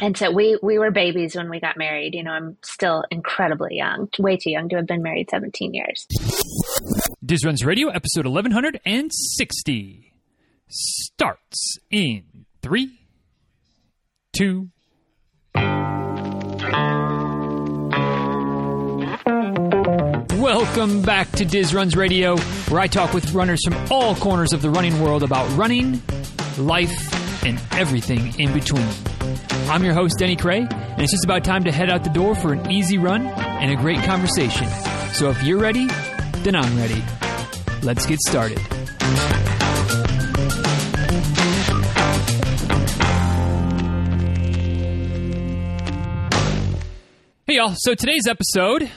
and so we we were babies when we got married. You know, I'm still incredibly young, way too young to have been married 17 years. Diz Runs Radio, episode 1160, starts in three, two. Welcome back to Diz Runs Radio, where I talk with runners from all corners of the running world about running, life, and everything in between. I'm your host, Denny Krahe, and it's just about time to head out the door for an easy run and a great conversation. So if you're ready, then I'm ready. Let's get started. Hey y'all, so today's episode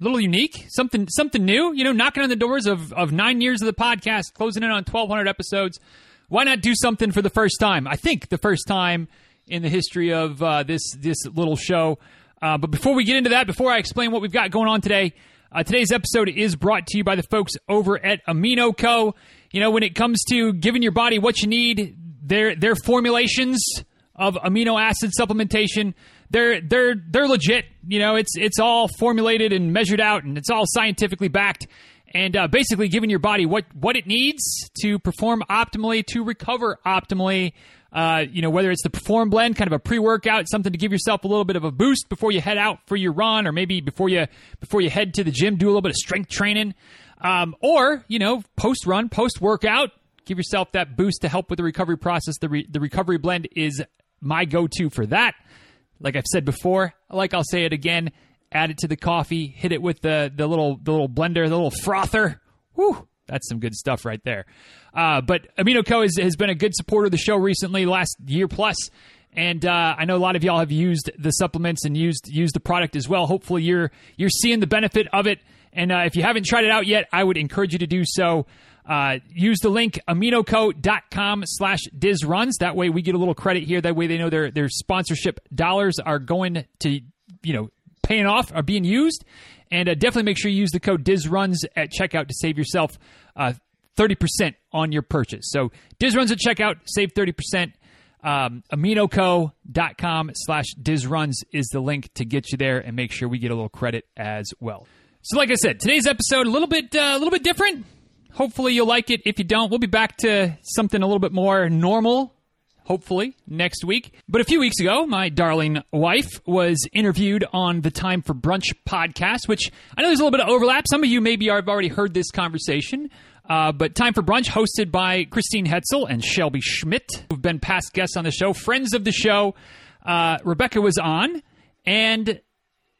a little unique, something something new, you know, knocking on the doors of, of nine years of the podcast, closing in on 1,200 episodes. Why not do something for the first time? I think the first time in the history of uh, this this little show. Uh, but before we get into that, before I explain what we've got going on today, uh, today's episode is brought to you by the folks over at Amino Co. You know, when it comes to giving your body what you need, their their formulations of amino acid supplementation they're they're they're legit. You know, it's it's all formulated and measured out, and it's all scientifically backed, and uh, basically giving your body what what it needs to perform optimally, to recover optimally. Uh, you know, whether it's the Perform Blend, kind of a pre-workout, something to give yourself a little bit of a boost before you head out for your run, or maybe before you before you head to the gym, do a little bit of strength training, um, or you know, post-run, post-workout, give yourself that boost to help with the recovery process. The re- the Recovery Blend is my go-to for that. Like I've said before, like I'll say it again, add it to the coffee, hit it with the the little the little blender, the little frother. Whew, that's some good stuff right there. Uh, but Amino Co has, has been a good supporter of the show recently, last year plus. and uh, I know a lot of y'all have used the supplements and used used the product as well. Hopefully, you're you're seeing the benefit of it. And uh, if you haven't tried it out yet, I would encourage you to do so. Uh, use the link aminoco.com slash dizruns. That way we get a little credit here. That way they know their, their sponsorship dollars are going to, you know, paying off, are being used. And uh, definitely make sure you use the code dizruns at checkout to save yourself uh, 30% on your purchase. So dizruns at checkout, save 30%. Um, aminoco.com slash dizruns is the link to get you there and make sure we get a little credit as well. So, like I said, today's episode a little bit uh, a little bit different hopefully you'll like it. If you don't, we'll be back to something a little bit more normal hopefully next week. But a few weeks ago, my darling wife was interviewed on the Time for Brunch podcast, which I know there's a little bit of overlap. Some of you maybe have already heard this conversation. Uh, but Time for Brunch, hosted by Christine Hetzel and Shelby Schmidt, who've been past guests on the show, friends of the show. Uh, Rebekah was on, and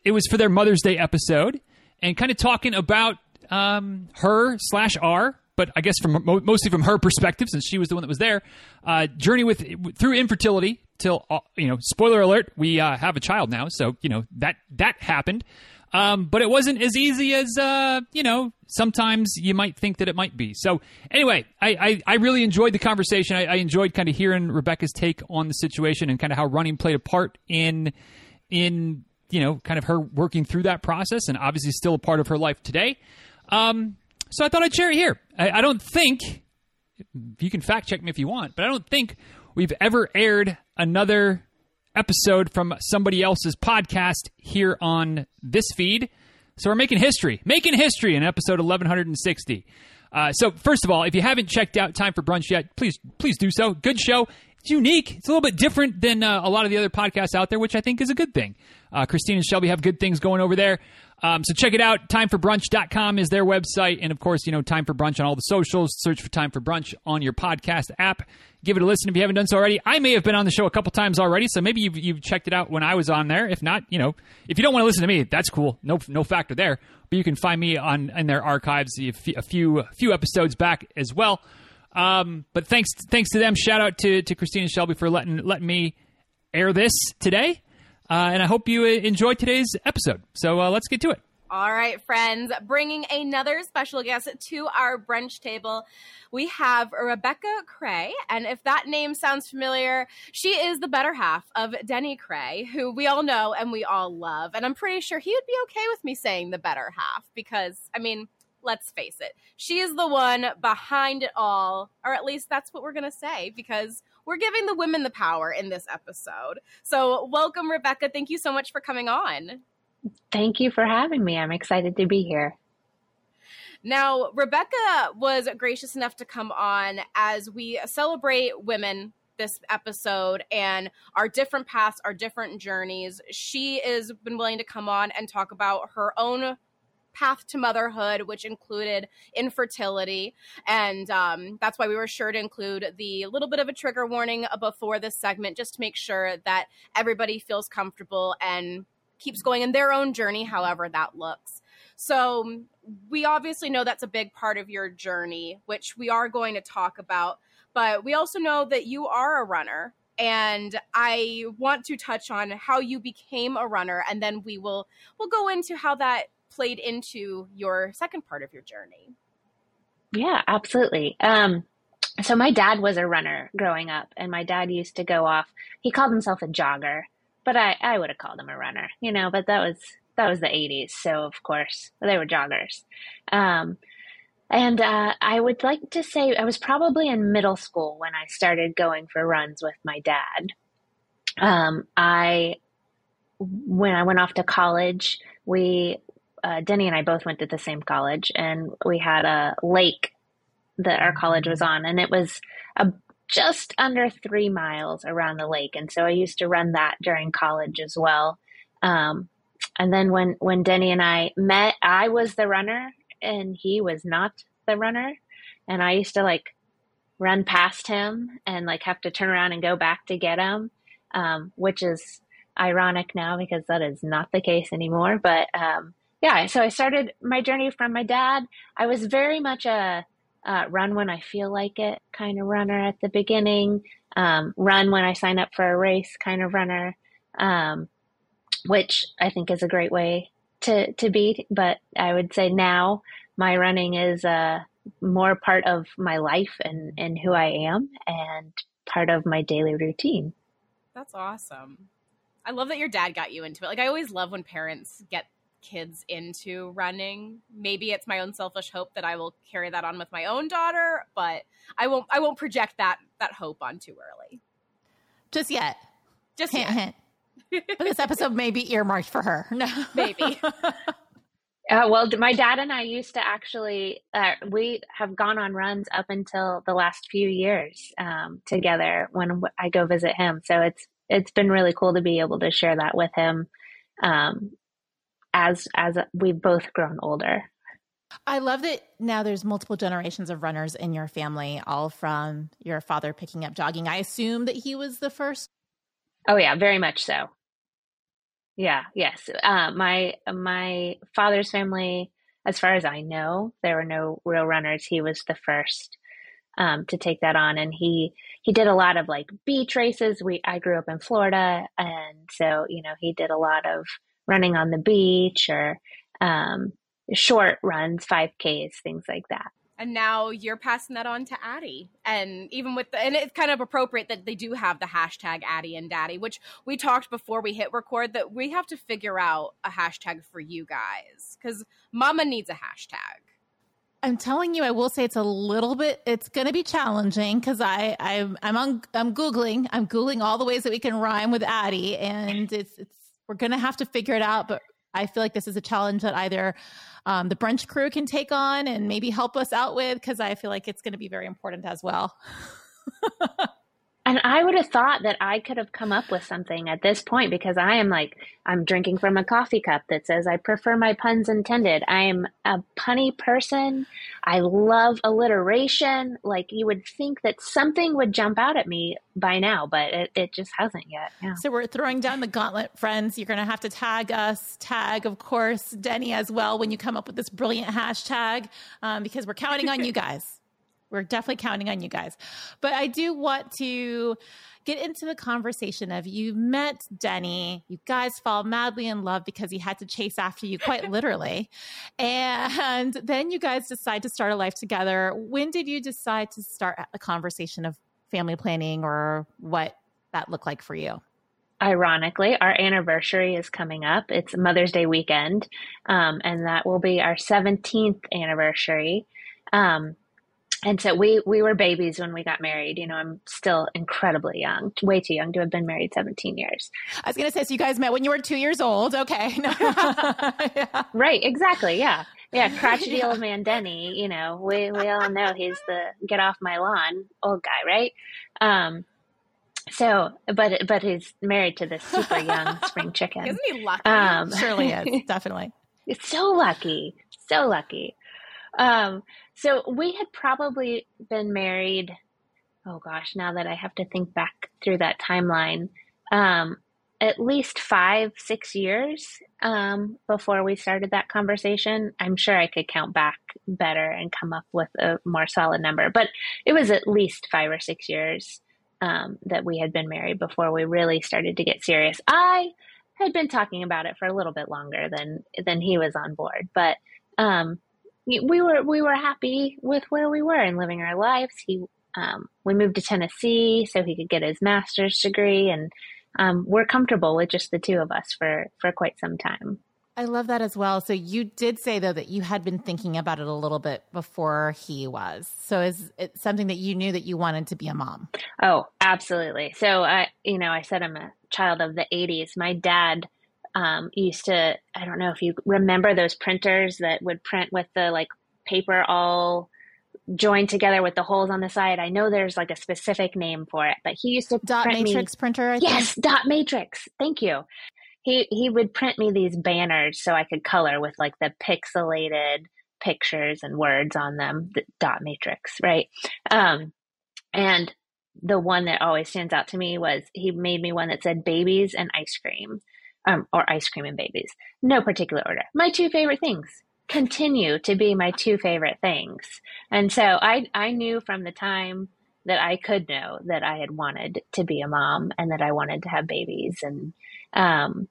it was for their Mother's Day episode, and kind of talking about um, her slash R, but I guess from mostly from her perspective, since she was the one that was there, uh, journey with through infertility till uh, you know. Spoiler alert: we uh, have a child now, so you know that that happened. Um, but it wasn't as easy as uh, you know. Sometimes you might think that it might be. So anyway, I I, I really enjoyed the conversation. I, I enjoyed kind of hearing Rebekah's take on the situation and kind of how running played a part in in you know kind of her working through that process, and obviously still a part of her life today. Um, so I thought I'd share it here. I, I don't think you can fact check me if you want, but I don't think we've ever aired another episode from somebody else's podcast here on this feed. So we're making history, making history in episode 1160. Uh, so first of all, if you haven't checked out Time for Brunch yet, please please do so. Good show. It's unique. It's a little bit different than uh, a lot of the other podcasts out there, which I think is a good thing. Uh, Christine and Shelby have good things going over there. Um, so check it out. Timeforbrunch.com is their website. And of course, you know, Time for Brunch on all the socials. Search for Time for Brunch on your podcast app. Give it a listen if you haven't done so already. I may have been on the show a couple times already, so maybe you've, you've checked it out when I was on there. If not, you know, if you don't want to listen to me, that's cool. No, no factor there. But you can find me on in their archives a few, a few episodes back as well. Um, but thanks, thanks to them. Shout out to to Christine and Shelby for letting letting me air this today. Uh, and I hope you uh, enjoyed today's episode. So uh, let's get to it. All right, friends, bringing another special guest to our brunch table. We have Rebekah Krahe. And if that name sounds familiar, she is the better half of Denny Krahe, who we all know and we all love. And I'm pretty sure he would be okay with me saying the better half because, I mean, let's face it, she is the one behind it all, or at least that's what we're going to say because we're giving the women the power in this episode. So, welcome, Rebekah. Thank you so much for coming on. Thank you for having me. I'm excited to be here. Now, Rebekah was gracious enough to come on as we celebrate women this episode and our different paths, our different journeys. She has been willing to come on and talk about her own path to motherhood, which included infertility. And um, that's why we were sure to include the little bit of a trigger warning before this segment, just to make sure that everybody feels comfortable and keeps going in their own journey, however that looks. So, we obviously know that's a big part of your journey, which we are going to talk about. But we also know that you are a runner. And I want to touch on how you became a runner, and then we will we'll go into how that played into your second part of your journey. Yeah, absolutely. Um, so my dad was a runner growing up, and my dad used to go off. He called himself a jogger, but I, I would have called him a runner, you know. But that was that was the '80s, so of course they were joggers. Um, and uh, I would like to say I was probably in middle school when I started going for runs with my dad. Um, I, when I went off to college, we, uh, Denny and I both went to the same college, and we had a lake that our college was on, and it was a, just under three miles around the lake. And so I used to run that during college as well. Um, and then when, when Denny and I met, I was the runner and he was not the runner. And I used to like run past him and like have to turn around and go back to get him, um, which is ironic now because that is not the case anymore. But um, yeah, so I started my journey from my dad. I was very much a uh, run when I feel like it kind of runner at the beginning, um, run when I sign up for a race kind of runner, um, which I think is a great way to to beat. But I would say now my running is uh, more part of my life and and who I am, and part of my daily routine. That's awesome. I love that your dad got you into it. Like I always love when parents get kids into running. Maybe it's my own selfish hope that I will carry that on with my own daughter, but I won't I won't project that that hope on too early. Just yet. Just hint, yet. hint but this episode may be earmarked for her. No, maybe. Uh, well, my dad and I used to actually, uh, we have gone on runs up until the last few years um, together when I go visit him. So it's it's been really cool to be able to share that with him um, as as we've both grown older. I love that now there's multiple generations of runners in your family, all from your father picking up jogging. I assume that he was the first. Oh yeah, very much so. Yeah, yes. Uh, my my father's family, as far as I know, there were no real runners. He was the first um, to take that on, and he he did a lot of like beach races. We I grew up in Florida, and so you know he did a lot of running on the beach or um, short runs, five Ks, things like that and now you're passing that on to Addie. And even with the, and it's kind of appropriate that they do have the hashtag Addie and Daddy, which we talked before we hit record that we have to figure out a hashtag for you guys because Mama needs a hashtag. I'm telling you, I will say it's a little bit. It's going to be challenging because I I'm I'm on I'm googling I'm googling all the ways that we can rhyme with Addie, and it's it's we're going to have to figure it out. But I feel like this is a challenge that either um, the brunch crew can take on and maybe help us out with because I feel like it's going to be very important as well. And I would have thought that I could have come up with something at this point because I am like, I'm drinking from a coffee cup that says, I prefer my puns intended. I am a punny person. I love alliteration. Like, you would think that something would jump out at me by now, but it, it just hasn't yet. Yeah. So we're throwing down the gauntlet, friends. You're going to have to tag us, tag, of course, Denny as well when you come up with this brilliant hashtag um, because we're counting on you guys. We're definitely counting on you guys. But I do want to get into the conversation of you met Denny, you guys fall madly in love because he had to chase after you quite literally. And then you guys decide to start a life together. When did you decide to start a conversation of family planning or what that looked like for you? ironically, our anniversary is coming up. It's Mother's Day weekend, um, and that will be our 17th anniversary. Um, and so we we were babies when we got married. You know, I'm still incredibly young, way too young to have been married 17 years. I was going to say, so you guys met when you were two years old. Okay. yeah. Right. Exactly. Yeah. Yeah. Crotchety yeah. old man Denny. You know, we we all know he's the get off my lawn old guy, right? Um, so, but but he's married to this super young spring chicken. Isn't he lucky? Um, Surely is definitely. It's so lucky, so lucky. Um, so we had probably been married. Oh gosh, now that I have to think back through that timeline, um, at least five, six years um, before we started that conversation. I'm sure I could count back better and come up with a more solid number, but it was at least five or six years um, that we had been married before we really started to get serious. I had been talking about it for a little bit longer than than he was on board, but um, we were we were happy with where we were and living our lives. He um, we moved to Tennessee so he could get his master's degree, and um, we're comfortable with just the two of us for for quite some time. I love that as well. So you did say though that you had been thinking about it a little bit before he was. So is it something that you knew that you wanted to be a mom? Oh, absolutely. So I, you know, I said I'm a child of the '80s. My dad um, used to. I don't know if you remember those printers that would print with the like paper all joined together with the holes on the side. I know there's like a specific name for it, but he used to print. dot matrix me, printer. I yes, think. dot matrix. Thank you he he would print me these banners so I could color with like the pixelated pictures and words on them, the dot matrix, right? Um, and the one that always stands out to me was he made me one that said babies and ice cream, um, or ice cream and babies. No particular order. My two favorite things continue to be my two favorite things. And so I I knew from the time that I could know that I had wanted to be a mom and that I wanted to have babies and um,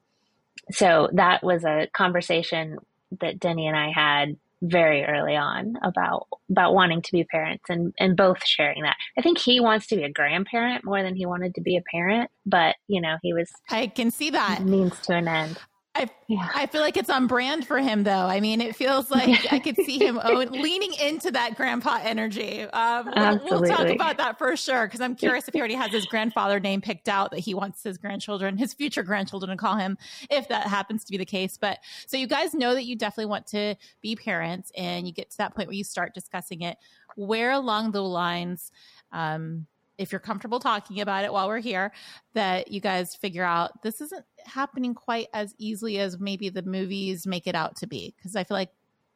so that was a conversation that Denny and I had very early on about about wanting to be parents and and both sharing that. I think he wants to be a grandparent more than he wanted to be a parent, but you know, he was I can see that means to an end. I, yeah. I feel like it's on brand for him, though. I mean, it feels like I could see him own, leaning into that grandpa energy. Um, we'll, we'll, talk about that for sure because I'm curious if he already has his grandfather name picked out that he wants his grandchildren, his future grandchildren, to call him if that happens to be the case. But so you guys know that you definitely want to be parents, and you get to that point where you start discussing it. Where along the lines, um, if you're comfortable talking about it while we're here, that you guys figure out this isn't happening quite as easily as maybe the movies make it out to be. Because I feel like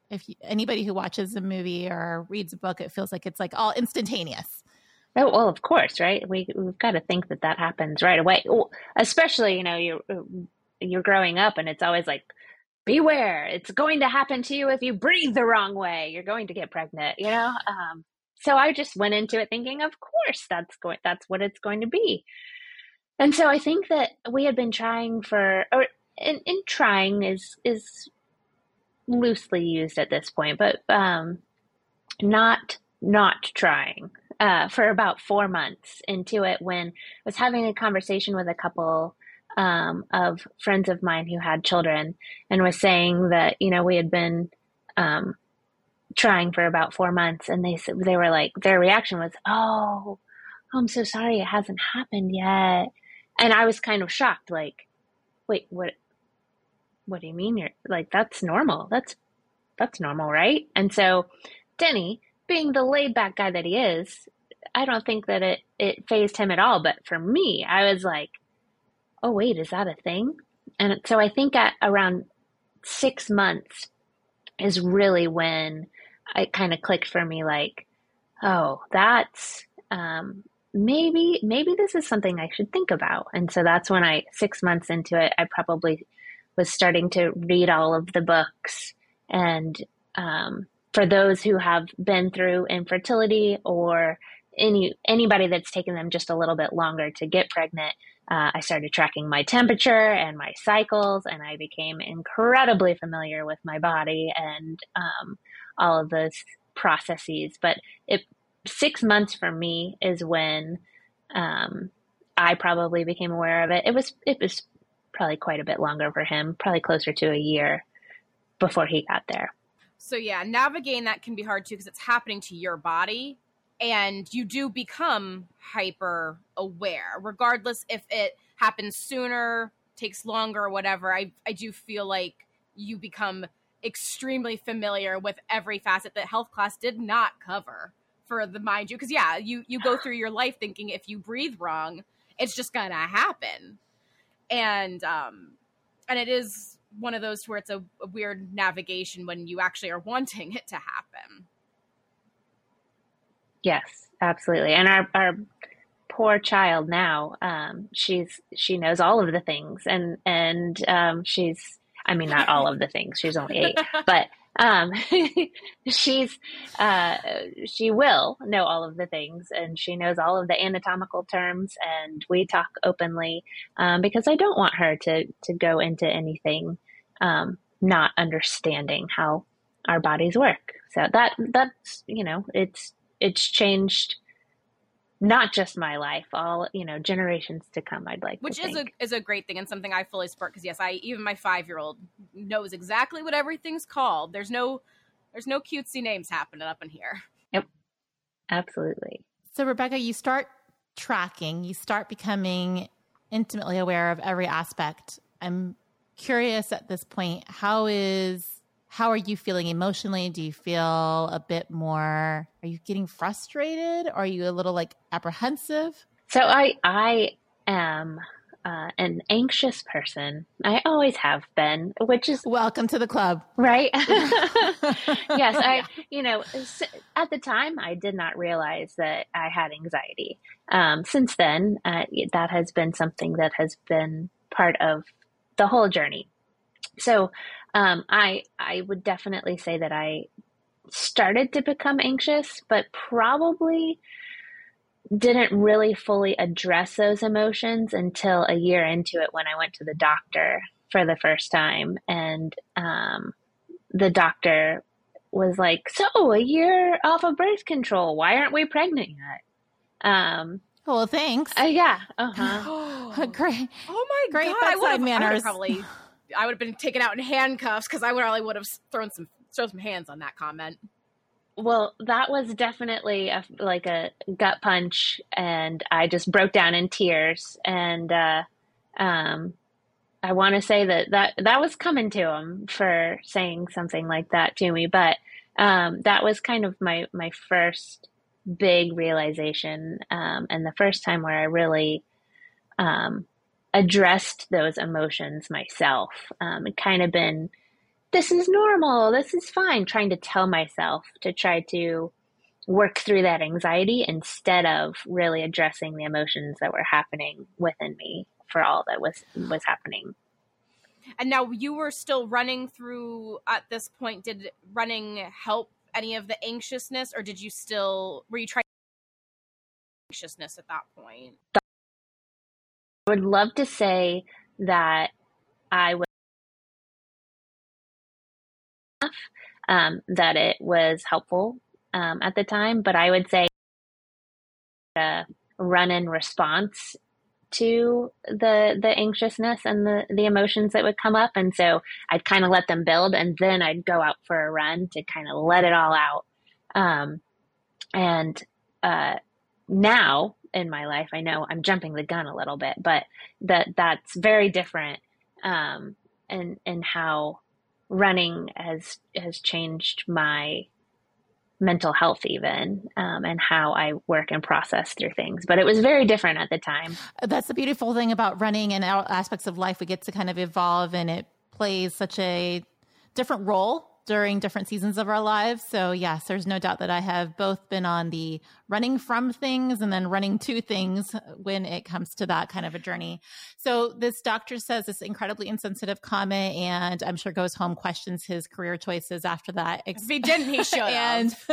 if you, anybody who watches a movie or reads a book, it feels like it's like all instantaneous. Oh well, of course, right? We we've got to think that that happens right away. Especially, you know, you're you're growing up, and it's always like, beware, it's going to happen to you if you breathe the wrong way. You're going to get pregnant. You know, um, so I just went into it thinking, of course, that's going, that's what it's going to be. And so I think that we had been trying for, or in, in trying is is loosely used at this point, but um, not not trying uh, for about four months into it when I was having a conversation with a couple um, of friends of mine who had children and was saying that you know we had been um, trying for about four months and they they were like their reaction was oh i'm so sorry it hasn't happened yet. And i was kind of shocked like wait what what do you mean you're like that's normal? That's that's normal right? And so denny being the laid back guy that he is i don't think that it it phased him at all but for me i was like oh wait is that a thing? And so i think at around six months is really when it kind of clicked for me like, oh, that's um, maybe maybe this is something I should think about. And so that's when I six months into it, I probably was starting to read all of the books. And um, for those who have been through infertility or any anybody that's taken them just a little bit longer to get pregnant, uh, I started tracking my temperature and my cycles, and I became incredibly familiar with my body and um, all of those processes. But it six months for me is when um, I probably became aware of it. It was it was probably quite a bit longer for him, probably closer to a year before he got there. So yeah, navigating that can be hard too because it's happening to your body and you do become hyper aware regardless if it happens sooner, takes longer or whatever. I I do feel like you become extremely familiar with every facet that health class did not cover for the mind you because yeah, you you go through your life thinking if you breathe wrong, it's just to happen. And um and it is one of those where it's a, a, weird navigation when you actually are wanting it to happen. Yes, absolutely. And our our poor child now, um, she's she knows all of the things, and and um, she's I mean not all of the things. She's only eight, but um, she's uh, she will know all of the things, and she knows all of the anatomical terms, and we talk openly um, because I don't want her to to go into anything um, not understanding how our bodies work. So that that's you know it's it's changed not just my life, all you know, generations to come. I'd like, which is think. a is a great thing and something I fully support because yes, I even my five year old knows exactly what everything's called. There's no there's no cutesy names happening up in here. Yep, absolutely. So Rebekah, you start tracking, you start becoming intimately aware of every aspect. I'm curious at this point, how is how are you feeling emotionally? Do you feel a bit more are you getting frustrated? Are you a little like apprehensive? So I I am uh, an anxious person. I always have been, which is welcome to the club, right? yes, I, you know, at the time I did not realize that I had anxiety. Um, since then, uh, that has been something that has been part of the whole journey. So um, I I would definitely say that I started to become anxious, but probably didn't really fully address those emotions until a year into it when I went to the doctor for the first time, and um, the doctor was like, "So a year off of birth control? Why aren't we pregnant yet?" Um, well, thanks. Uh, yeah. Uh-huh. great. Oh my great god! bedside manners. I probably, I would have been taken out in handcuffs because I probably would have thrown some thrown some hands on that comment. Well, that was definitely a, like a gut punch, and I just broke down in tears. And uh, um, I want to say that, that that was coming to him for saying something like that to me, but um, that was kind of my my first big realization um, and the first time where I really um, addressed those emotions myself. Um, it kind of been, this is normal, this is fine, trying to tell myself to try to work through that anxiety instead of really addressing the emotions that were happening within me for all that was was happening. And now you were still running through at this point. Did running help any of the anxiousness, or did you still were you trying anxiousness at that point? Would love to say that I was um, that it was helpful um, at the time, but I would say a run in response to the the anxiousness and the the emotions that would come up. And so I'd kind of let them build and then I'd go out for a run to kind of let it all out. Um, and uh, now in my life I know I'm jumping the gun a little bit but that that's very different um, and and how running has has changed my mental health even um, and how i work and process through things. But it was very different at the time. That's the beautiful thing about running and aspects of life. We get to kind of evolve and it plays such a different role during different seasons of our lives. So, yes, there's no doubt that I have both been on the running from things and then running to things when it comes to that kind of a journey. So, this doctor says this incredibly insensitive comment, and I'm sure goes home, questions his career choices after that. If he didn't, he should and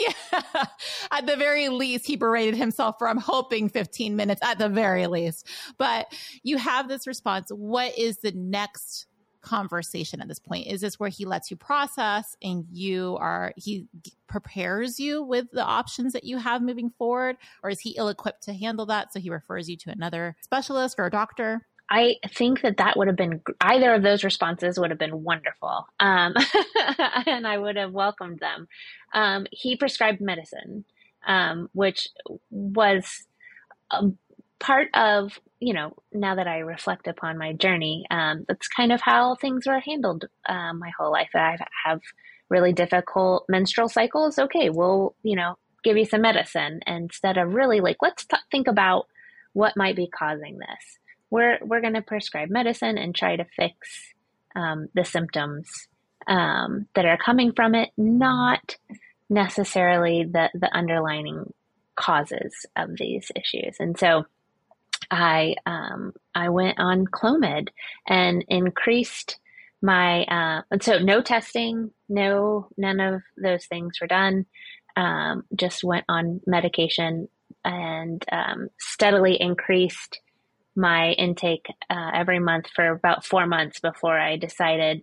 yeah, at the very least, he berated himself for, I'm hoping, 15 minutes at the very least. But you have this response. What is the next conversation at this point? Is this where he lets you process and you are, he prepares you with the options that you have moving forward? Or is he ill equipped to handle that? So he refers you to another specialist or a doctor? I think that that would have been either of those responses would have been wonderful, um, and I would have welcomed them. Um, he prescribed medicine, um, which was part of you know now that I reflect upon my journey. Um, that's kind of how things were handled um, my whole life. I have really difficult menstrual cycles. Okay, we'll you know give you some medicine instead of really like let's t- think about what might be causing this we're we're going to prescribe medicine and try to fix um, the symptoms um, that are coming from it, not necessarily the the underlining causes of these issues. And so, I um, I went on Clomid and increased my uh, and so no testing, no none of those things were done. Um, just went on medication and um, steadily increased my intake uh, every month for about four months before I decided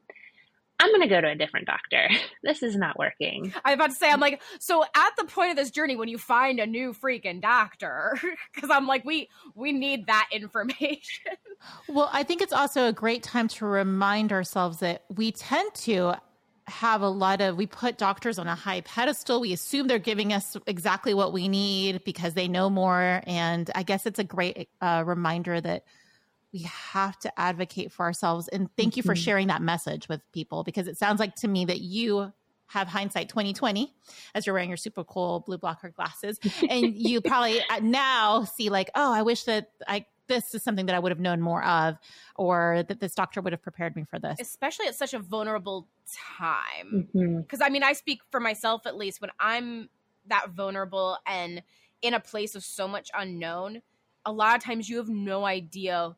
I'm going to go to a different doctor. This is not working. I am about to say, I'm like, so at the point of this journey, when you find a new freaking doctor, because I'm like, we we need that information. Well, I think it's also a great time to remind ourselves that we tend to have a lot of we put doctors on a high pedestal we assume they're giving us exactly what we need because they know more and i guess it's a great uh, reminder that we have to advocate for ourselves and thank you for mm-hmm. sharing that message with people because it sounds like to me that you have hindsight 2020 as you're wearing your super cool blue blocker glasses and you probably uh, now see like oh i wish that i this is something that I would have known more of, or that this doctor would have prepared me for this. Especially at such a vulnerable time. Because mm-hmm. I mean, I speak for myself at least when I'm that vulnerable and in a place of so much unknown, a lot of times you have no idea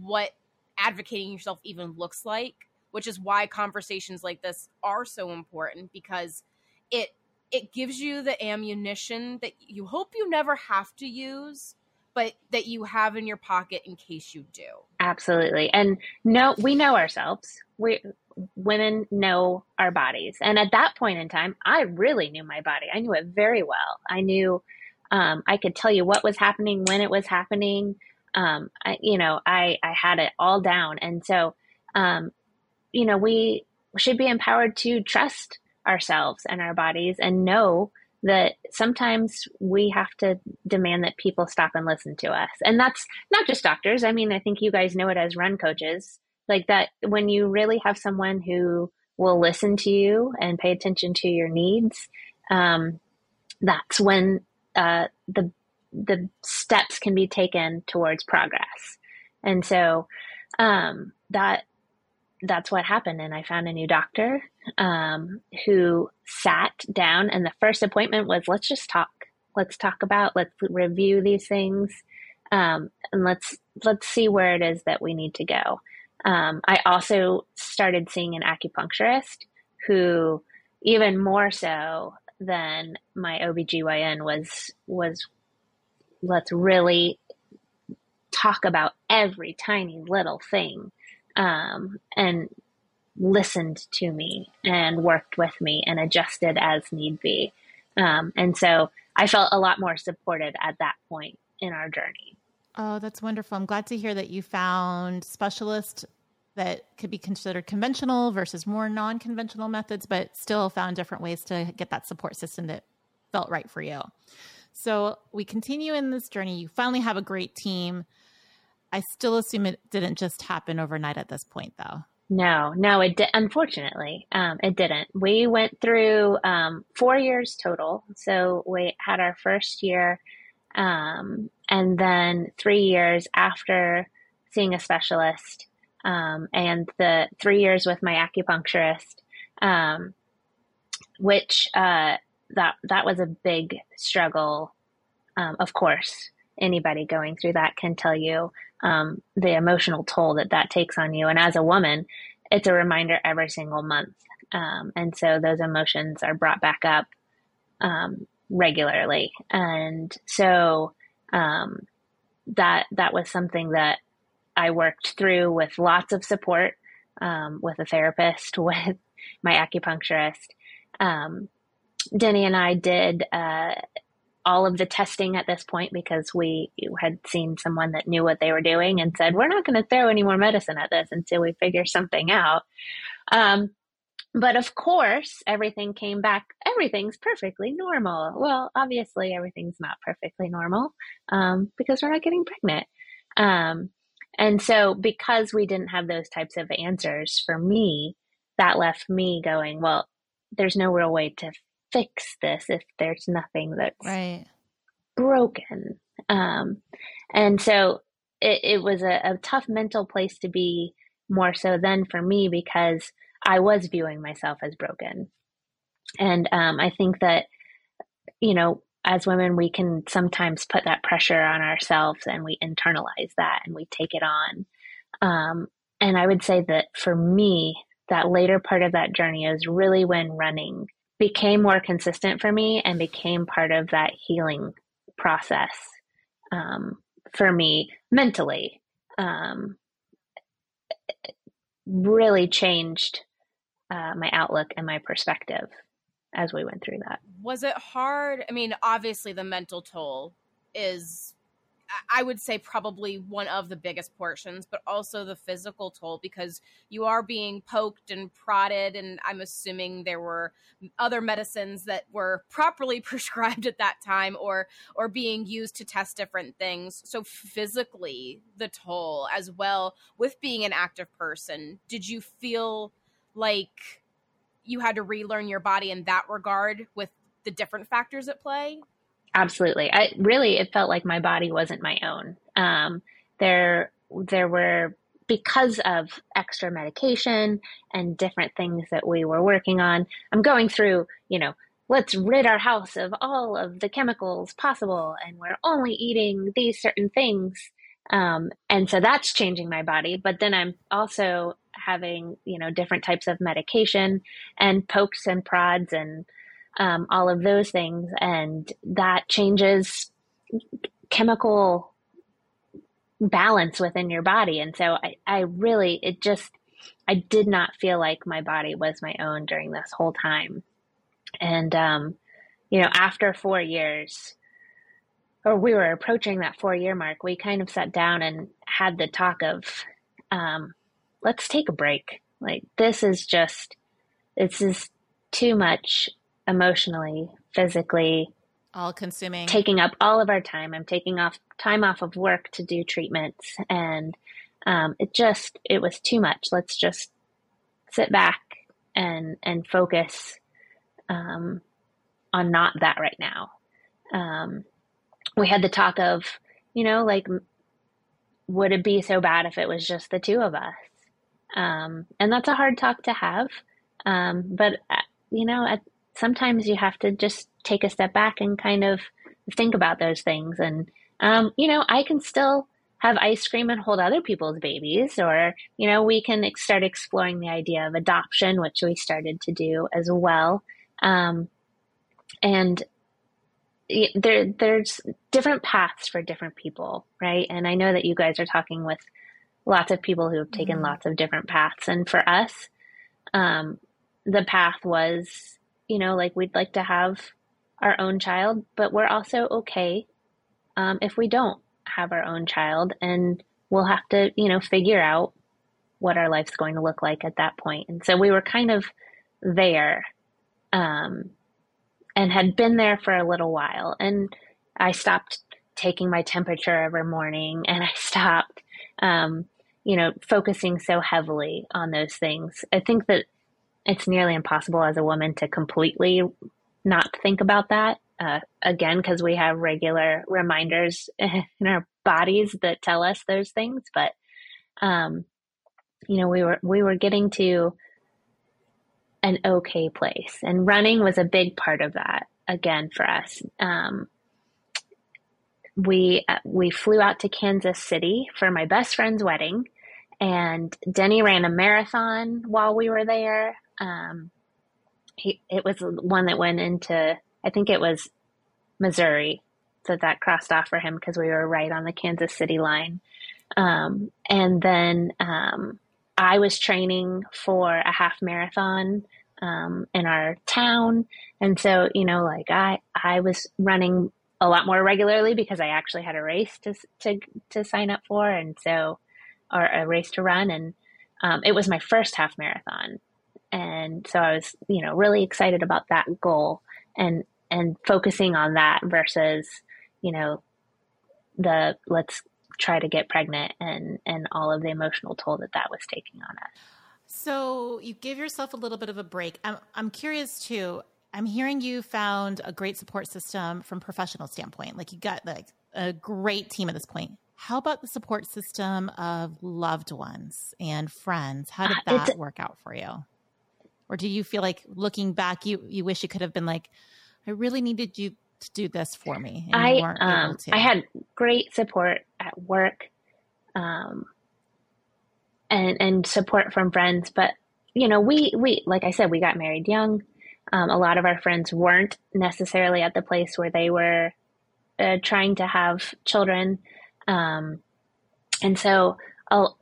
what advocating yourself even looks like, which is why conversations like this are so important because it it gives you the ammunition that you hope you never have to use but that you have in your pocket in case you do. Absolutely. And no, we know ourselves. We women know our bodies. And at that point in time, I really knew my body. I knew it very well. I knew um, I could tell you what was happening, when it was happening. Um, I, you know, I, I had it all down. And so, um, you know, we should be empowered to trust ourselves and our bodies and know that sometimes we have to demand that people stop and listen to us. And that's not just doctors. I mean, I think you guys know it as run coaches. Like that, when you really have someone who will listen to you and pay attention to your needs, um, that's when uh, the the steps can be taken towards progress. And so um, that that's what happened. And I found a new doctor um, who sat down, and the first appointment was let's just talk. Let's talk about, let's review these things, um, and let's let's see where it is that we need to go. Um, I also started seeing an acupuncturist who, even more so than my OBGYN, was was let's really talk about every tiny little thing um, and listened to me and worked with me and adjusted as need be. Um, and so I felt a lot more supported at that point in our journey. Oh, that's wonderful. I'm glad to hear that you found specialists that could be considered conventional versus more non conventional methods, but still found different ways to get that support system that felt right for you. So we continue in this journey. You finally have a great team. I still assume it didn't just happen overnight at this point, though. No, no, it did. Unfortunately, um, it didn't. We went through um, four years total. So we had our first year, um, and then three years after seeing a specialist, um, and the three years with my acupuncturist, um, which uh, that that was a big struggle. Um, of course, anybody going through that can tell you um, the emotional toll that that takes on you. And as a woman, it's a reminder every single month. Um, and so those emotions are brought back up um, regularly. And so um, that that was something that I worked through with lots of support um, with a therapist, with my acupuncturist. Um, Denny and I did uh, all of the testing at this point because we had seen someone that knew what they were doing and said, We're not going to throw any more medicine at this until we figure something out. Um, but of course, everything came back, everything's perfectly normal. Well, obviously, everything's not perfectly normal um, because we're not getting pregnant. Um, and so, because we didn't have those types of answers for me, that left me going, well, there's no real way to fix this if there's nothing that's right. broken. Um, and so, it, it was a, a tough mental place to be more so than for me because I was viewing myself as broken. And um, I think that, you know, as women, we can sometimes put that pressure on ourselves and we internalize that and we take it on. Um, and I would say that for me, that later part of that journey is really when running became more consistent for me and became part of that healing process um, for me mentally. Um, really changed uh, my outlook and my perspective as we went through that. Was it hard? I mean, obviously, the mental toll is, I would say, probably one of the biggest portions, but also the physical toll because you are being poked and prodded. And I'm assuming there were other medicines that were properly prescribed at that time or, or being used to test different things. So, physically, the toll as well with being an active person, did you feel like you had to relearn your body in that regard with the different factors at play? Absolutely. I really it felt like my body wasn't my own. Um, there there were because of extra medication and different things that we were working on. I'm going through, you know, let's rid our house of all of the chemicals possible and we're only eating these certain things. Um, and so that's changing my body. But then I'm also having you know different types of medication and pokes and prods and um, all of those things. And that changes chemical balance within your body. And so I, I really it just i did not feel like my body was my own during this whole time. And um, you know after four years or we were approaching that four year mark we kind of sat down and had the talk of um, let's take a break. Like this is just this is too much emotionally, physically, all consuming. Taking up all of our time. I'm taking off time off of work to do treatments and um, it just it was too much. Let's just sit back and and focus um, on not that right now. Um, we had the talk of, you know, like, would it be so bad if it was just the two of us? Um, and that's a hard talk to have. Um, but, uh, you know, at, sometimes you have to just take a step back and kind of think about those things. And, um, you know, I can still have ice cream and hold other people's babies, or, you know, we can ex- start exploring the idea of adoption, which we started to do as well. Um, and there, there's different paths for different people, right? And I know that you guys are talking with lots of people who have taken mm-hmm. lots of different paths. And for us, um, the path was, you know, like we'd like to have our own child, but we're also okay um, if we don't have our own child. And we'll have to, you know, figure out what our life's going to look like at that point. And so we were kind of there um, and had been there for a little while. And I stopped taking my temperature every morning and I stopped um, you know, focusing so heavily on those things. I think that it's nearly impossible as a woman to completely not think about that. Uh, again, because we have regular reminders in our bodies that tell us those things. But, um, you know, we were we were getting to an okay place, and running was a big part of that. Again, for us, um, we uh, we flew out to Kansas City for my best friend's wedding, and Denny ran a marathon while we were there. Um, he, it was one that went into, I think it was Missouri, so that crossed off for him because we were right on the Kansas City line. Um, and then um, I was training for a half marathon um, in our town, and so you know, like I I was running a lot more regularly because I actually had a race to to to sign up for, and so or a race to run, and um, it was my first half marathon, and so I was you know really excited about that goal and and focusing on that versus you know the let's try to get pregnant and and all of the emotional toll that that was taking on us. So you give yourself a little bit of a break. I'm I'm curious too. I'm hearing you found a great support system from professional standpoint. Like you got like a great team at this point. How about the support system of loved ones and friends? How did uh, that work out for you? Or do you feel like looking back, you you wish you could have been like, I really needed you to do this for me. I um, I had great support at work, um, and and support from friends. But you know, we we like I said, we got married young. Um, a lot of our friends weren't necessarily at the place where they were uh, trying to have children. Um, and so, I'll,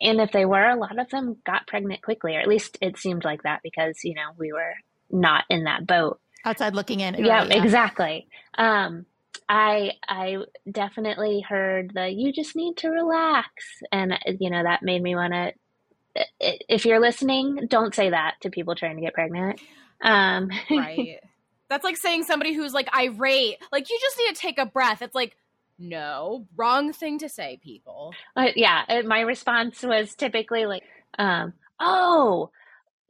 and if they were, a lot of them got pregnant quickly, or at least it seemed like that because, you know, we were not in that boat. Outside looking in. Yeah, right, yeah. exactly. Um, I I definitely heard the you just need to relax, and you know that made me want to. If you're listening, don't say that to people trying to get pregnant. Um, right. That's like saying somebody who's like irate, like you just need to take a breath. It's like, no, wrong thing to say, people. Uh, yeah, my response was typically like, um, oh,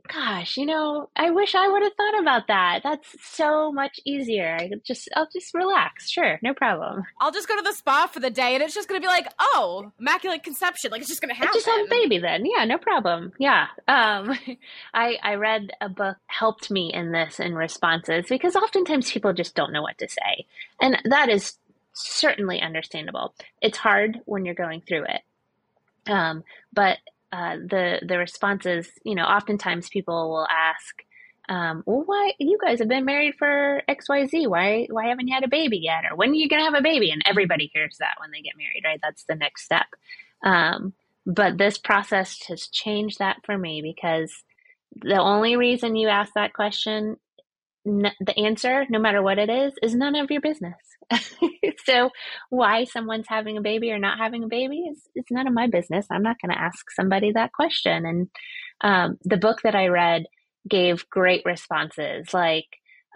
gosh, you know, I wish I would have thought about that. That's so much easier. I just, I'll just relax. Sure, no problem. I'll just go to the spa for the day, and it's just going to be like, oh, immaculate conception. Like it's just going to happen. just have a baby then. Yeah, no problem. Yeah. Um, I I read a book helped me in this in responses because oftentimes people just don't know what to say, and that is certainly understandable. It's hard when you're going through it. Um, but uh, the the responses, you know, oftentimes people will ask, um, "Well, why you guys have been married for X, Y, Z? Why why haven't you had a baby yet? Or when are you gonna have a baby?" And everybody hears that when they get married, right? That's the next step. Um, but this process has changed that for me because the only reason you ask that question, n- the answer, no matter what it is, is none of your business. so why someone's having a baby or not having a baby is it's none of my business. I'm not going to ask somebody that question. And um, the book that I read gave great responses, like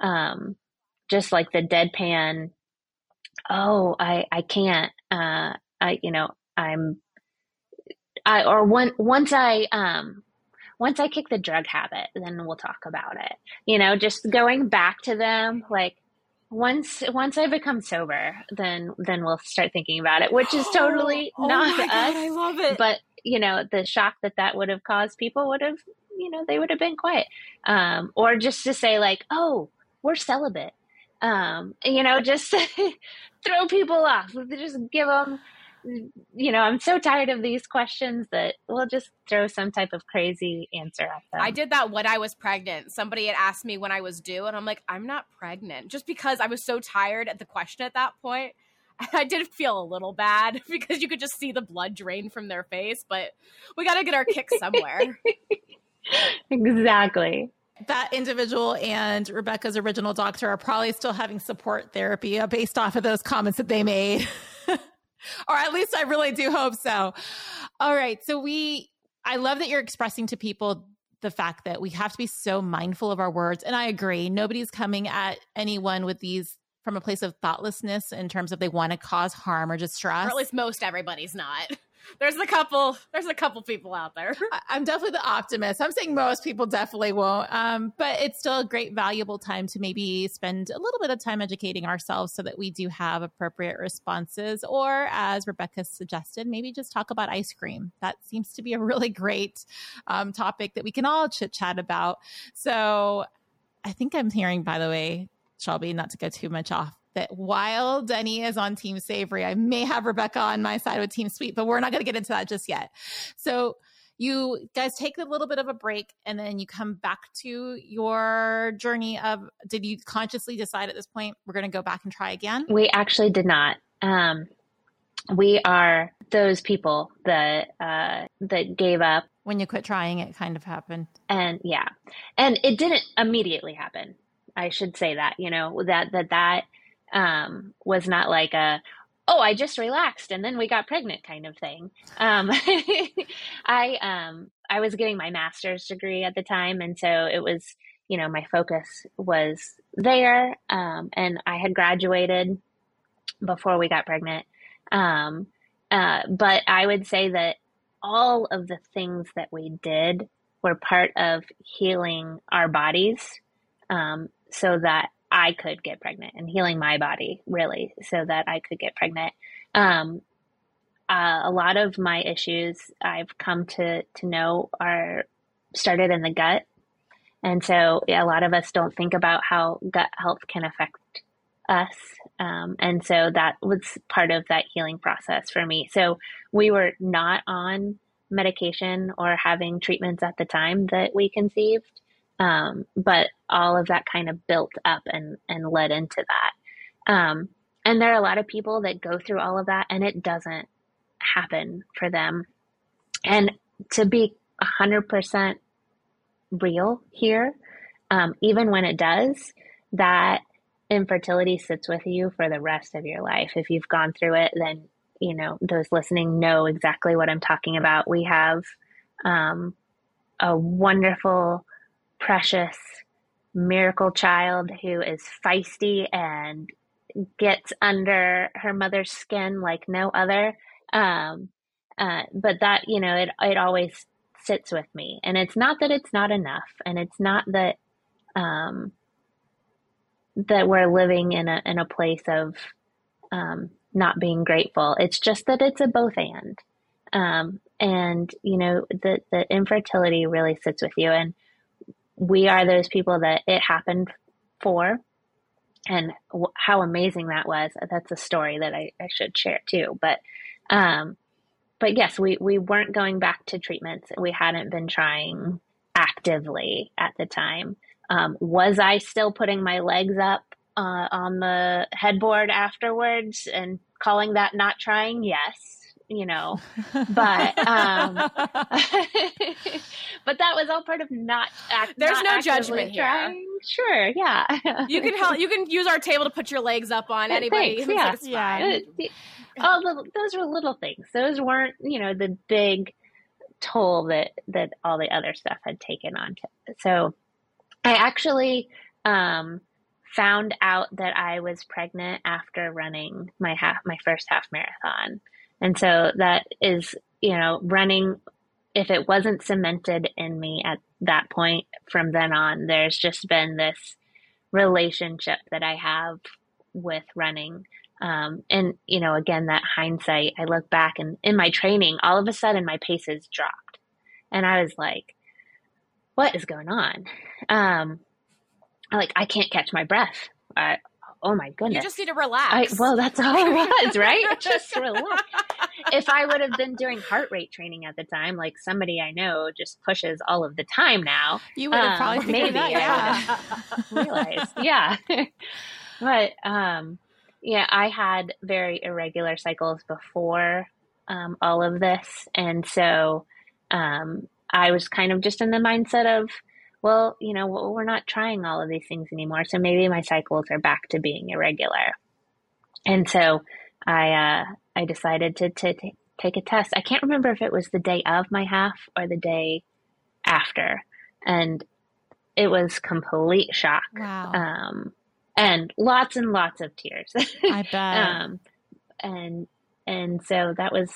um, just like the deadpan. Oh, I I can't. Uh, I you know I'm. I or one once I um once I kick the drug habit, then we'll talk about it. You know, just going back to them like once once I become sober, then then we'll start thinking about it, which is totally oh, not oh us. God, I love it. But you know, the shock that that would have caused people would have, you know, they would have been quiet, um, or just to say like, oh, we're celibate, um, you know, just throw people off. Just give them you know, I'm so tired of these questions that we'll just throw some type of crazy answer at them. I did that when I was pregnant. Somebody had asked me when I was due, and I'm like, I'm not pregnant, just because I was so tired at the question at that point. I did feel a little bad because you could just see the blood drain from their face, but we got to get our kick somewhere. exactly that individual and Rebekah's original doctor are probably still having support therapy uh, based off of those comments that they made. Or at least I really do hope so. All right. So we, I love that you're expressing to people the fact that we have to be so mindful of our words. And I agree. Nobody's coming at anyone with these from a place of thoughtlessness in terms of they want to cause harm or distress. Or at least most everybody's not there's a couple there's a couple people out there. I'm definitely the optimist. I'm saying most people definitely won't um, but it's still a great valuable time to maybe spend a little bit of time educating ourselves so that we do have appropriate responses or as Rebekah suggested maybe just talk about ice cream. That seems to be a really great um, topic that we can all chit chat about. So i think i'm hearing by the way shelby not to go too much off that while Denny is on Team Savory, I may have Rebekah on my side with Team Sweet, but we're not going to get into that just yet. So you guys take a little bit of a break and then you come back to your journey of did you consciously decide at this point we're going to go back and try again? We actually did not. Um, we are those people that uh, that gave up when you quit trying it kind of happened and yeah and it didn't immediately happen i should say that you know that that that um, was not like a oh i just relaxed and then we got pregnant kind of thing. Um, i um i was getting my master's degree at the time and so it was you know my focus was there um, and i had graduated before we got pregnant. Um, uh, but i would say that all of the things that we did were part of healing our bodies um, so that I could get pregnant and healing my body really so that I could get pregnant. Um, uh, a lot of my issues I've come to, to know are started in the gut. And so a lot of us don't think about how gut health can affect us. Um, and so that was part of that healing process for me. So we were not on medication or having treatments at the time that we conceived. Um, but all of that kind of built up and, and led into that. Um, and there are a lot of people that go through all of that and it doesn't happen for them. And to be 100% real here, um, even when it does, that infertility sits with you for the rest of your life. If you've gone through it, then, you know, those listening know exactly what I'm talking about. We have um, a wonderful, precious miracle child who is feisty and gets under her mother's skin like no other. Um, uh, but that, you know, it, it always sits with me. And it's not that it's not enough. And it's not that, um, that we're living in a in a place of um, not being grateful. It's just that it's a both and, um, and you know the the infertility really sits with you, and we are those people that it happened for, and w- how amazing that was. That's a story that I, I should share too, but. Um, but yes, we, we weren't going back to treatments. We hadn't been trying actively at the time. Um, was I still putting my legs up uh, on the headboard afterwards and calling that not trying? Yes, you know, but um, but that was all part of not. Act, There's not no judgment here. trying. Sure, yeah. You can help. You can use our table to put your legs up on. Anybody Thanks, yeah. fine. Uh, all the, those were little things. Those weren't, you know, the big toll that that all the other stuff had taken on. So I actually um, found out that I was pregnant after running my half my first half marathon, and so that is you know running. If it wasn't cemented in me at that point, from then on, there's just been this relationship that I have with running. Um, and you know, again, that hindsight, I look back and in my training, all of a sudden my paces dropped, and I was like, "What is going on?" Um, like I can't catch my breath. I, oh my goodness! You just need to I, relax. well, that's all it was, right? just relax. If I would have been doing heart rate training at the time, like somebody I know just pushes all of the time now, You would have um, probably maybe that, I yeah. realized. yeah. but um yeah, I had very irregular cycles before um all of this and so um I was kind of just in the mindset of well, you know, well, we're not trying all of these things anymore, so maybe my cycles are back to being irregular. And so I uh I decided to to, to take a test. I can't remember if it was the day of my half or the day after. And it was complete shock. Wow. Um, and lots and lots of tears. I bet. um, and and so that was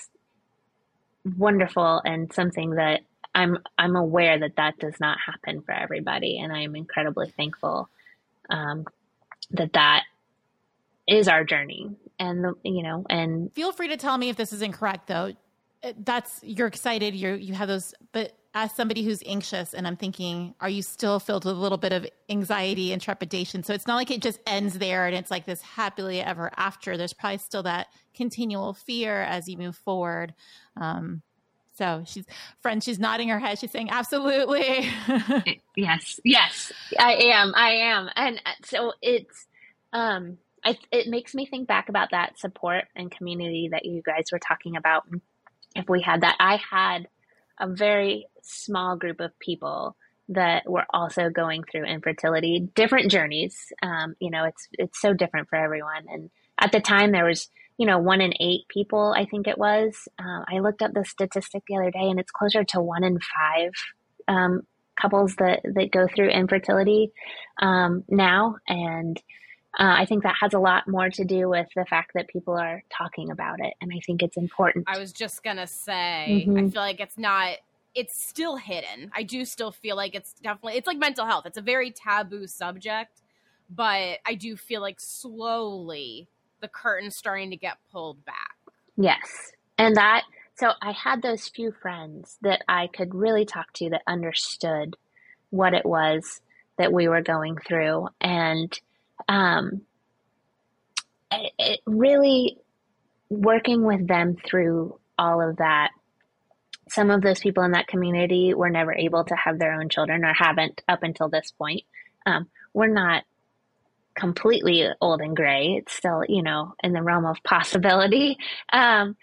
wonderful and something that I'm I'm aware that that does not happen for everybody, and I am incredibly thankful um, that that is our journey, and the, you know, and Feel free to tell me if this is incorrect, though. Uh, That's you're excited. You you have those, but as somebody who's anxious, and I'm thinking, are you still filled with a little bit of anxiety and trepidation? So it's not like it just ends there, and it's like this happily ever after. There's probably still that continual fear as you move forward. Um, so she's friend. She's nodding her head. She's saying, "Absolutely." Yes, yes, I am. I am. And uh, so it's, um, I, it makes me think back about that support and community that you guys were talking about. If we had that, I had a very small group of people that were also going through infertility, different journeys. Um, you know, it's it's so different for everyone. And at the time, there was you know one in eight people, I think it was. Uh, I looked up the statistic the other day, and it's closer to one in five um, couples that that go through infertility um, now, and uh, I think that has a lot more to do with the fact that people are talking about it, and I think it's important. I was just gonna say, mm-hmm. I feel like it's not. It's still hidden. I do still feel like it's definitely. It's like mental health. It's a very taboo subject, but I do feel like slowly the curtain's starting to get pulled back. Yes, and that. So I had those few friends that I could really talk to that understood what it was that we were going through, and um, it, it really working with them through all of that. Some of those people in that community were never able to have their own children or haven't up until this point. Um, we're not completely old and gray. It's still, you know, in the realm of possibility. Um,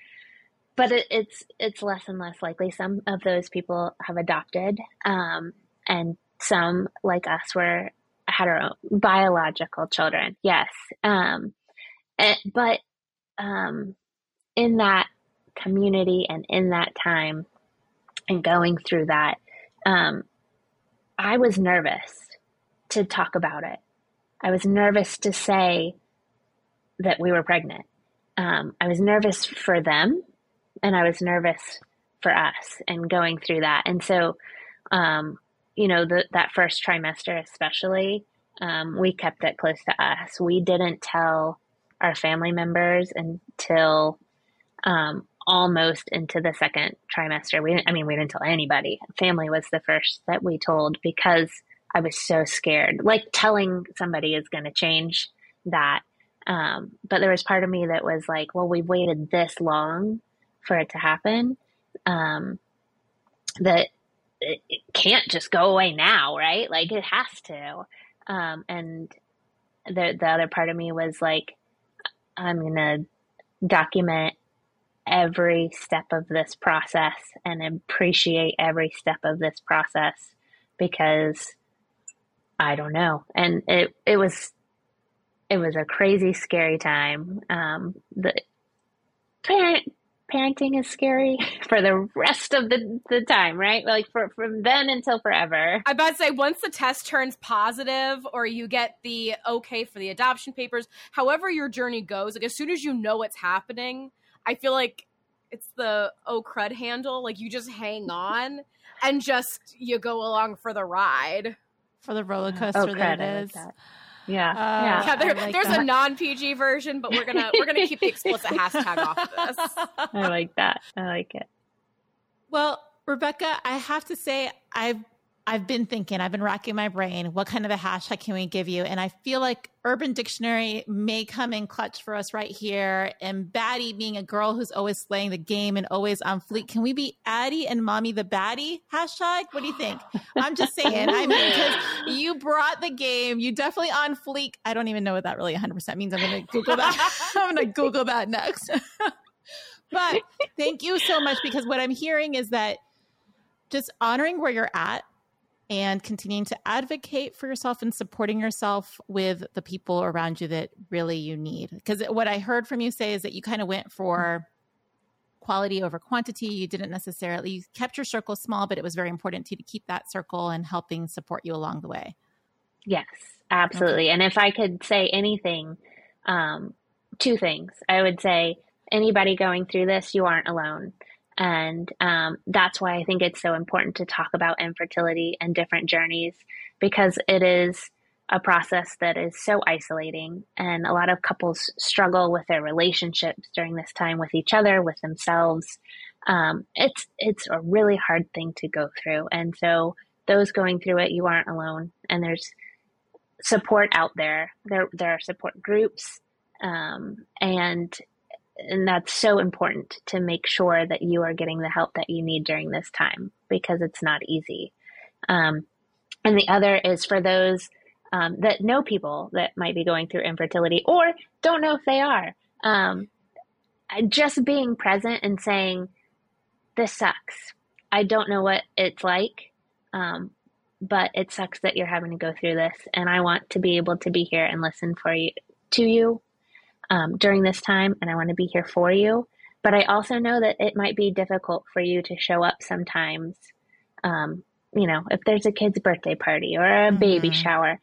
but it, it's it's less and less likely. Some of those people have adopted, um, and some, like us, were our biological children. Yes. Um, and, but um, in that community and in that time and going through that, um, I was nervous to talk about it. I was nervous to say that we were pregnant. Um, I was nervous for them and I was nervous for us and going through that. And so, um, you know, the, that first trimester, especially, um, we kept it close to us. We didn't tell our family members until um, almost into the second trimester. We, I mean, we didn't tell anybody. Family was the first that we told because I was so scared. Like telling somebody is going to change that. Um, but there was part of me that was like, well, we've waited this long for it to happen. Um, that it, it can't just go away now, right? Like it has to. Um, and the the other part of me was like, I'm gonna document every step of this process and appreciate every step of this process because I don't know. And it it was it was a crazy scary time. Um, the parent parenting is scary for the rest of the, the time, right? Like for, from then until forever. I about to say once the test turns positive or you get the okay for the adoption papers, however your journey goes, like as soon as you know what's happening, I feel like it's the oh crud handle. Like you just hang on and just you go along for the ride. For the roller coaster oh, that it is. That. Yeah, uh, yeah. yeah there, like there's that. a non PG version, but we're gonna we're gonna keep the explicit hashtag off of this. I like that. I like it. Well, Rebekah, I have to say I've I've been thinking, I've been racking my brain. What kind of a hashtag can we give you? And I feel like Urban Dictionary may come in clutch for us right here. And Baddie being a girl who's always slaying the game and always on fleek. Can we be Addie and Mommy the Baddie hashtag? What do you think? I'm just saying. I mean, because you brought the game. You definitely on fleek. I don't even know what that really 100% means. I'm going to Google that. I'm going to Google that next. but thank you so much because what I'm hearing is that just honoring where you're at and continuing to advocate for yourself and supporting yourself with the people around you that really you need. Because what I heard from you say is that you kind of went for quality over quantity. You didn't necessarily, you kept your circle small, but it was very important to you to keep that circle and helping support you along the way. Yes, absolutely. Okay. And if I could say anything, um, two things, I would say anybody going through this, you aren't alone. And um, that's why I think it's so important to talk about infertility and different journeys because it is a process that is so isolating. And a lot of couples struggle with their relationships during this time with each other, with themselves. Um, it's it's a really hard thing to go through. And so those going through it, you aren't alone. And there's support out there. There there are support groups. Um, and and that's so important to make sure that you are getting the help that you need during this time because it's not easy. Um, and the other is for those um, that know people that might be going through infertility or don't know if they are. Um, just being present and saying, This sucks. I don't know what it's like, um, but it sucks that you're having to go through this. And I want to be able to be here and listen for you to you um, during this time. And I want to be here for you. But I also know that it might be difficult for you to show up sometimes. Um, you know, if there's a kid's birthday party or a mm-hmm. baby shower,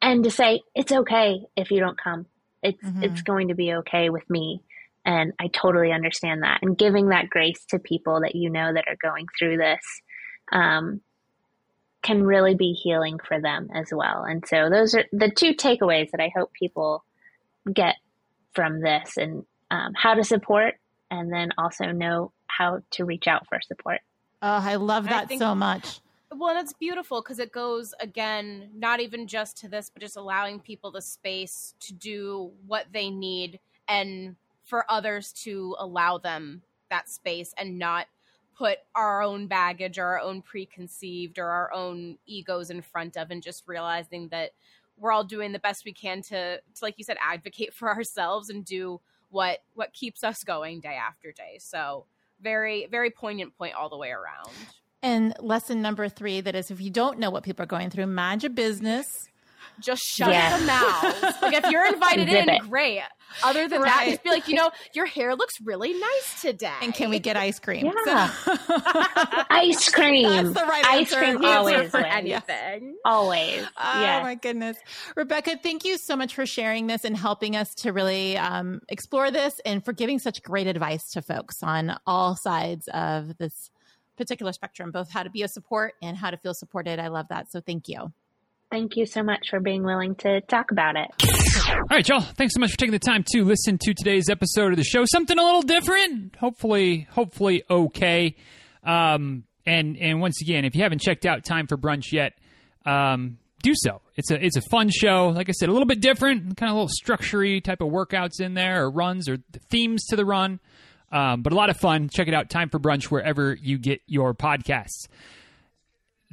and to say it's okay if you don't come. It's mm-hmm. it's going to be okay with me. And I totally understand that. And giving that grace to people that you know that are going through this um, can really be healing for them as well. And so those are the two takeaways that I hope people get from this and um, how to support and then also know how to reach out for support. Oh, I love that I think, so much. Well, and it's beautiful because it goes again, not even just to this, but just allowing people the space to do what they need and for others to allow them that space and not put our own baggage or our own preconceived or our own egos in front of and just realizing that we're all doing the best we can to, to like you said advocate for ourselves and do what what keeps us going day after day. So very very poignant point all the way around. And lesson number three that is if you don't know what people are going through mind your business just shut yes. the mouth. Like if you're invited in, it. great. Other than right. that, just be like, you know, your hair looks really nice today. And can we get ice cream? Yeah. So. ice cream. That's the right ice answer. cream always for anything. Always. Oh yes. my goodness. Rebekah, thank you so much for sharing this and helping us to really um, explore this and for giving such great advice to folks on all sides of this particular spectrum, both how to be a support and how to feel supported. I love that. So thank you. Thank you so much for being willing to talk about it. All right, y'all. Thanks so much for taking the time to listen to today's episode of the show. Something a little different. Hopefully, hopefully okay. Um, and and once again, if you haven't checked out Time for Brunch yet, um, do so. It's a it's a fun show. Like I said, a little bit different, kind of a little structurey type of workouts in there, or runs, or themes to the run. Um, but a lot of fun. Check it out. Time for Brunch wherever you get your podcasts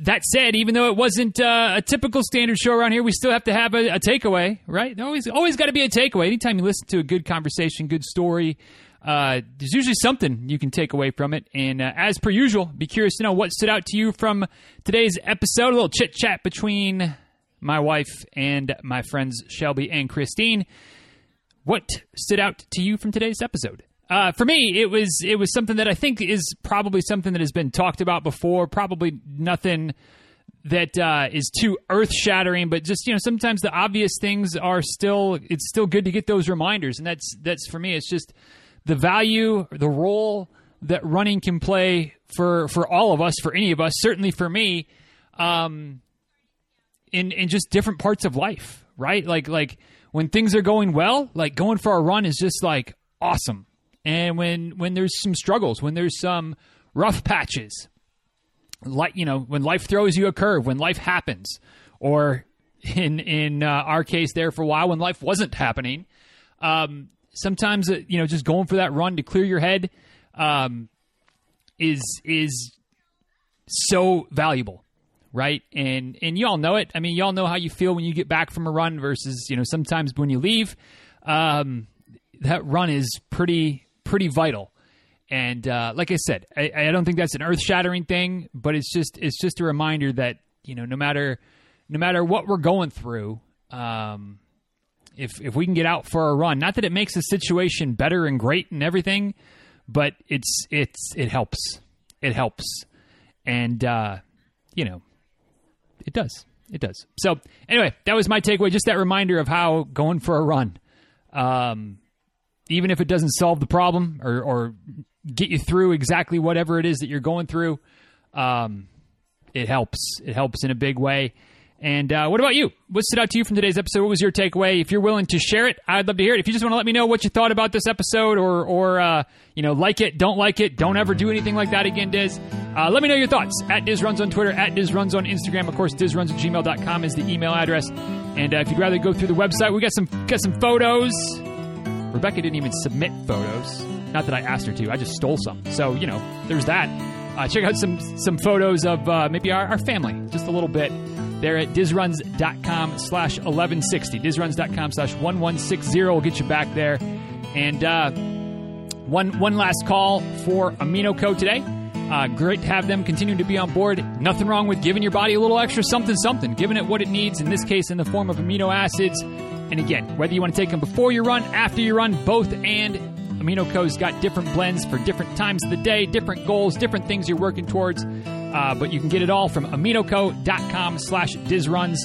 that said, even though it wasn't uh, a typical standard show around here, we still have to have a, a takeaway, right? Always, always got to be a takeaway. Anytime you listen to a good conversation, good story, uh, there's usually something you can take away from it. And uh, as per usual, be curious to know what stood out to you from today's episode. A little chit chat between my wife and my friends Shelby and Christine. What stood out to you from today's episode? Uh, for me, it was it was something that I think is probably something that has been talked about before. Probably nothing that uh, is too earth shattering, but just you know, sometimes the obvious things are still. It's still good to get those reminders, and that's that's for me. It's just the value, the role that running can play for for all of us, for any of us. Certainly for me, um, in in just different parts of life, right? Like like when things are going well, like going for a run is just like awesome and when when there's some struggles, when there's some rough patches, like you know, when life throws you a curve, when life happens, or in in uh, our case, there for a while when life wasn't happening, um, sometimes uh, you know just going for that run to clear your head um, is is so valuable right? And and you all know it. I mean, you all know how you feel when you get back from a run versus you know sometimes when you leave. Um, that run is pretty pretty vital. And uh, like I said, I, I don't think that's an earth shattering thing, but it's just it's just a reminder that you know no matter no matter what we're going through, um, if if we can get out for a run, not that it makes the situation better and great and everything, but it's it's it helps, it helps, and uh, you know, it does, it does. So anyway, that was my takeaway. Just that reminder of how going for a run. Um, even if it doesn't solve the problem or, or get you through exactly whatever it is that you're going through, um, it helps. It helps in a big way. And uh, what about you? What stood out to you from today's episode? What was your takeaway? If you're willing to share it, I'd love to hear it. If you just want to let me know what you thought about this episode, or or uh, you know, like it, don't like it, don't ever do anything like that again, Diz. Uh, let me know your thoughts at Diz Runs on Twitter, at Diz Runs on Instagram. Of course, DizRuns at gmail.com is the email address. And uh, if you'd rather go through the website, we got some got some photos. Rebekah didn't even submit photos. Not that I asked her to. I just stole some. So you know, there's that. Uh, check out some some photos of uh, maybe our, our, family, just a little bit. They're at dizruns.com slash 1160. Dizruns.com slash 1160 will get you back there. And uh, one, one last call for AminoCo today. Uh, great to have them continue to be on board. Nothing wrong with giving your body a little extra something, something, giving it what it needs, in this case, in the form of amino acids. And again, whether you want to take them before you run, after you run, both and AminoCo's got different blends for different times of the day, different goals, different things you're working towards. Uh, but you can get it all from aminoco.com slash dizruns.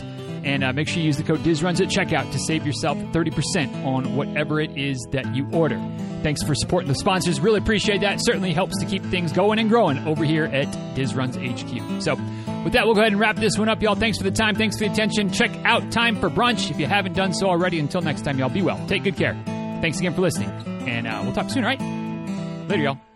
And uh, make sure you use the code DIZRUNS at checkout to save yourself 30% on whatever it is that you order. Thanks for supporting the sponsors. Really appreciate that. Certainly helps to keep things going and growing over here at DizRuns HQ. So, with that, we'll go ahead and wrap this one up, y'all. Thanks for the time. Thanks for the attention. Check out Time for Brunch if you haven't done so already. Until next time, y'all, be well. Take good care. Thanks again for listening. And uh, we'll talk soon, all right? Later, y'all.